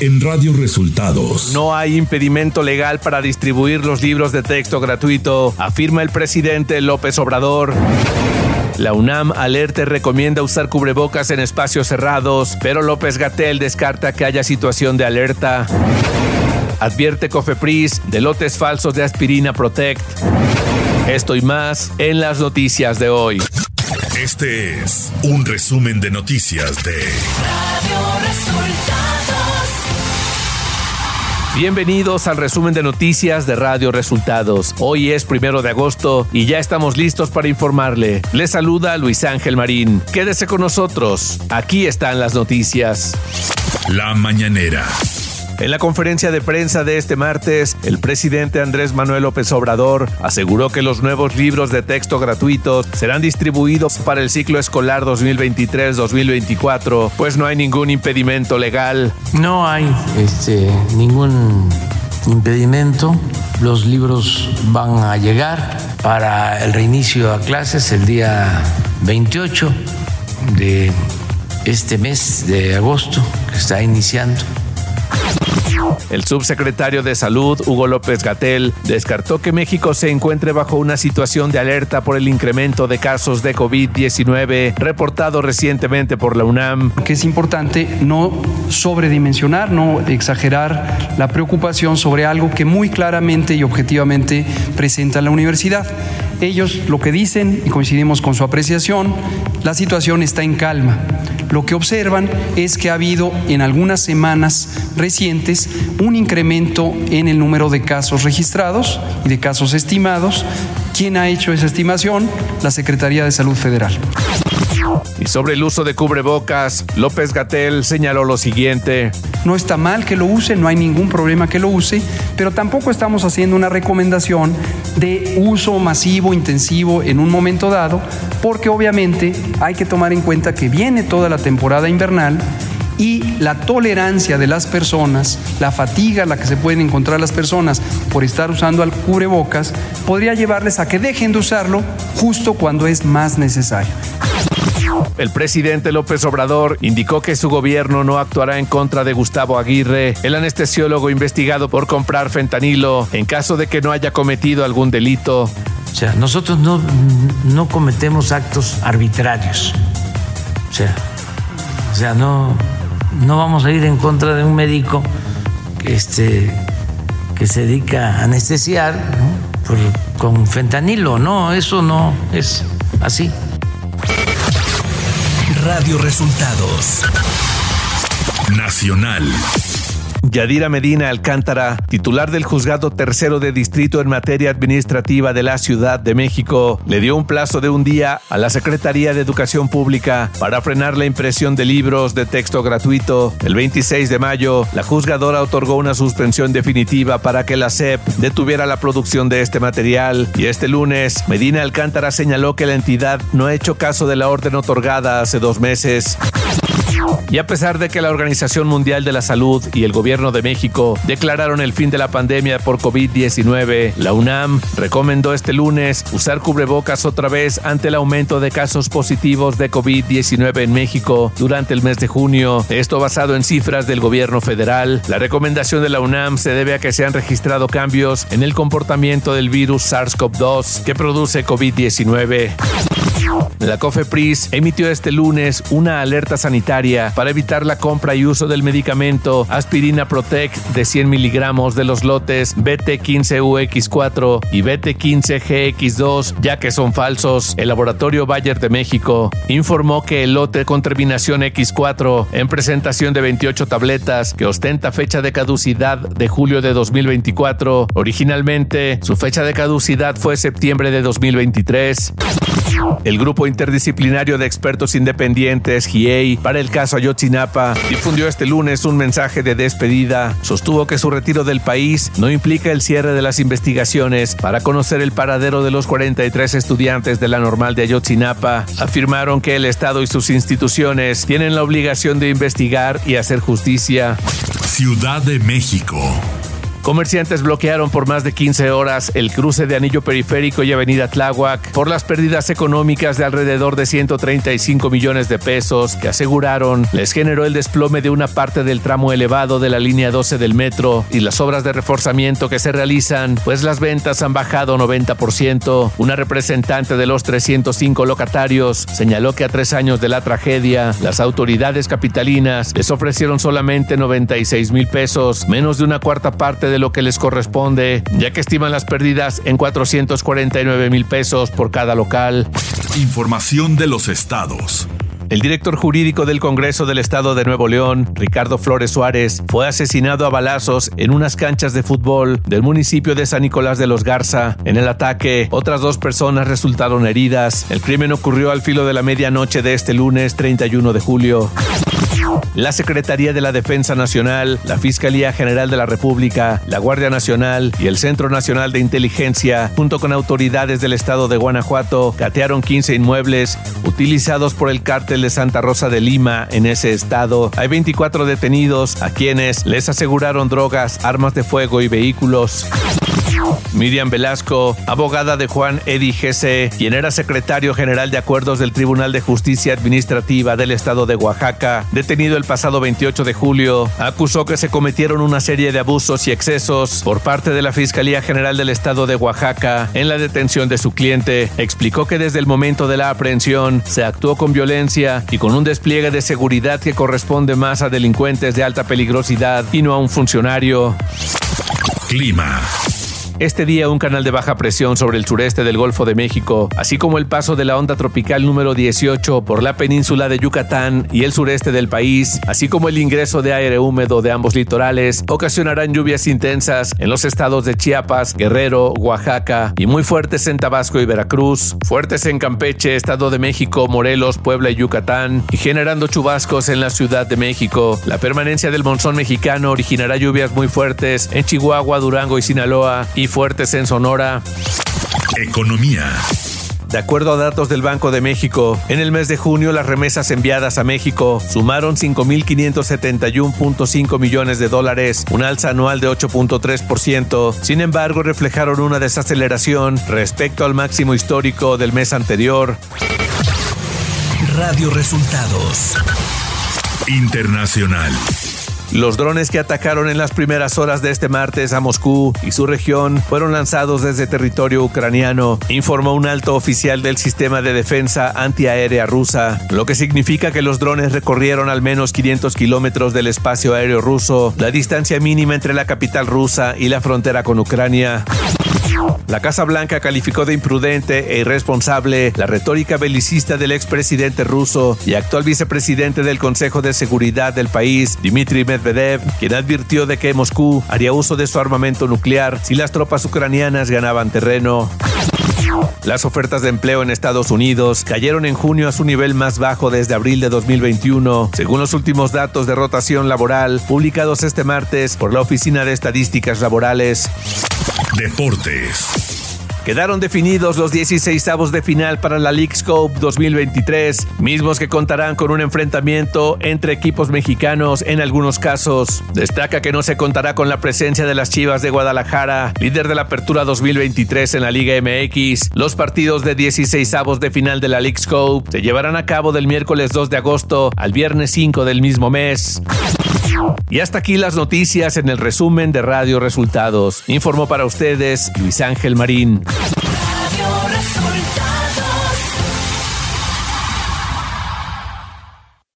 en Radio Resultados. No hay impedimento legal para distribuir los libros de texto gratuito, afirma el presidente López Obrador. La UNAM alerta y recomienda usar cubrebocas en espacios cerrados, pero López Gatel descarta que haya situación de alerta. Advierte Cofepris de lotes falsos de aspirina Protect. Esto y más en las noticias de hoy. Este es un resumen de noticias de Radio Resultados. Bienvenidos al resumen de noticias de Radio Resultados. Hoy es primero de agosto y ya estamos listos para informarle. Les saluda Luis Ángel Marín. Quédese con nosotros. Aquí están las noticias. La mañanera. En la conferencia de prensa de este martes, el presidente Andrés Manuel López Obrador aseguró que los nuevos libros de texto gratuitos serán distribuidos para el ciclo escolar 2023-2024, pues no hay ningún impedimento legal. No hay este, ningún impedimento. Los libros van a llegar para el reinicio a clases el día 28 de este mes de agosto que está iniciando. El subsecretario de Salud, Hugo López Gatel, descartó que México se encuentre bajo una situación de alerta por el incremento de casos de COVID-19 reportado recientemente por la UNAM. Que es importante no sobredimensionar, no exagerar la preocupación sobre algo que muy claramente y objetivamente presenta la universidad. Ellos lo que dicen, y coincidimos con su apreciación, la situación está en calma lo que observan es que ha habido en algunas semanas recientes un incremento en el número de casos registrados y de casos estimados. ¿Quién ha hecho esa estimación? La Secretaría de Salud Federal. Y sobre el uso de cubrebocas, López Gatel señaló lo siguiente. No está mal que lo use, no hay ningún problema que lo use, pero tampoco estamos haciendo una recomendación de uso masivo, intensivo en un momento dado, porque obviamente hay que tomar en cuenta que viene toda la temporada invernal y la tolerancia de las personas, la fatiga a la que se pueden encontrar las personas por estar usando el cubrebocas, podría llevarles a que dejen de usarlo justo cuando es más necesario. El presidente López Obrador indicó que su gobierno no actuará en contra de Gustavo Aguirre, el anestesiólogo investigado por comprar fentanilo, en caso de que no haya cometido algún delito. O sea, nosotros no, no cometemos actos arbitrarios. O sea, o sea no, no vamos a ir en contra de un médico que, este, que se dedica a anestesiar con fentanilo. No, eso no es así. Radio Resultados. Nacional. Yadira Medina Alcántara, titular del Juzgado Tercero de Distrito en materia administrativa de la Ciudad de México, le dio un plazo de un día a la Secretaría de Educación Pública para frenar la impresión de libros de texto gratuito. El 26 de mayo, la juzgadora otorgó una suspensión definitiva para que la SEP detuviera la producción de este material y este lunes, Medina Alcántara señaló que la entidad no ha hecho caso de la orden otorgada hace dos meses. Y a pesar de que la Organización Mundial de la Salud y el Gobierno de México declararon el fin de la pandemia por COVID-19, la UNAM recomendó este lunes usar cubrebocas otra vez ante el aumento de casos positivos de COVID-19 en México durante el mes de junio. Esto basado en cifras del gobierno federal. La recomendación de la UNAM se debe a que se han registrado cambios en el comportamiento del virus SARS-CoV-2 que produce COVID-19. La COFEPRIS emitió este lunes una alerta sanitaria para evitar la compra y uso del medicamento Aspirina Protect de 100 miligramos de los lotes BT15UX4 y BT15GX2, ya que son falsos. El laboratorio Bayer de México informó que el lote con terminación X4 en presentación de 28 tabletas que ostenta fecha de caducidad de julio de 2024, originalmente su fecha de caducidad fue septiembre de 2023. El grupo interdisciplinario de expertos independientes, GIEI, para el caso Ayotzinapa, difundió este lunes un mensaje de despedida. Sostuvo que su retiro del país no implica el cierre de las investigaciones para conocer el paradero de los 43 estudiantes de la normal de Ayotzinapa. Afirmaron que el Estado y sus instituciones tienen la obligación de investigar y hacer justicia. Ciudad de México. Comerciantes bloquearon por más de 15 horas el cruce de Anillo Periférico y Avenida Tláhuac por las pérdidas económicas de alrededor de 135 millones de pesos que aseguraron les generó el desplome de una parte del tramo elevado de la línea 12 del metro y las obras de reforzamiento que se realizan, pues las ventas han bajado 90%. Una representante de los 305 locatarios señaló que a tres años de la tragedia, las autoridades capitalinas les ofrecieron solamente 96 mil pesos, menos de una cuarta parte de lo que les corresponde, ya que estiman las pérdidas en 449 mil pesos por cada local. Información de los estados. El director jurídico del Congreso del Estado de Nuevo León, Ricardo Flores Suárez, fue asesinado a balazos en unas canchas de fútbol del municipio de San Nicolás de los Garza. En el ataque, otras dos personas resultaron heridas. El crimen ocurrió al filo de la medianoche de este lunes 31 de julio. La Secretaría de la Defensa Nacional, la Fiscalía General de la República, la Guardia Nacional y el Centro Nacional de Inteligencia, junto con autoridades del estado de Guanajuato, catearon 15 inmuebles utilizados por el cártel de Santa Rosa de Lima en ese estado. Hay 24 detenidos a quienes les aseguraron drogas, armas de fuego y vehículos. Miriam Velasco, abogada de Juan Edi Gese, quien era secretario general de acuerdos del Tribunal de Justicia Administrativa del Estado de Oaxaca, detenido el pasado 28 de julio, acusó que se cometieron una serie de abusos y excesos por parte de la Fiscalía General del Estado de Oaxaca en la detención de su cliente. Explicó que desde el momento de la aprehensión se actuó con violencia y con un despliegue de seguridad que corresponde más a delincuentes de alta peligrosidad y no a un funcionario. Clima. Este día un canal de baja presión sobre el sureste del Golfo de México, así como el paso de la onda tropical número 18 por la península de Yucatán y el sureste del país, así como el ingreso de aire húmedo de ambos litorales, ocasionarán lluvias intensas en los estados de Chiapas, Guerrero, Oaxaca y muy fuertes en Tabasco y Veracruz, fuertes en Campeche, Estado de México, Morelos, Puebla y Yucatán, y generando chubascos en la Ciudad de México. La permanencia del monzón mexicano originará lluvias muy fuertes en Chihuahua, Durango y Sinaloa y fuertes en Sonora. Economía. De acuerdo a datos del Banco de México, en el mes de junio las remesas enviadas a México sumaron 5.571.5 millones de dólares, un alza anual de 8.3%. Sin embargo, reflejaron una desaceleración respecto al máximo histórico del mes anterior. Radio Resultados. Internacional. Los drones que atacaron en las primeras horas de este martes a Moscú y su región fueron lanzados desde territorio ucraniano, informó un alto oficial del sistema de defensa antiaérea rusa, lo que significa que los drones recorrieron al menos 500 kilómetros del espacio aéreo ruso, la distancia mínima entre la capital rusa y la frontera con Ucrania. La Casa Blanca calificó de imprudente e irresponsable la retórica belicista del expresidente ruso y actual vicepresidente del Consejo de Seguridad del país, Dmitry Medvedev, quien advirtió de que Moscú haría uso de su armamento nuclear si las tropas ucranianas ganaban terreno. Las ofertas de empleo en Estados Unidos cayeron en junio a su nivel más bajo desde abril de 2021, según los últimos datos de rotación laboral publicados este martes por la Oficina de Estadísticas Laborales. Deportes. Quedaron definidos los 16 avos de final para la League Scope 2023, mismos que contarán con un enfrentamiento entre equipos mexicanos en algunos casos. Destaca que no se contará con la presencia de las Chivas de Guadalajara, líder de la apertura 2023 en la Liga MX. Los partidos de 16 avos de final de la League Scope se llevarán a cabo del miércoles 2 de agosto al viernes 5 del mismo mes. Y hasta aquí las noticias en el resumen de Radio Resultados. Informó para ustedes Luis Ángel Marín.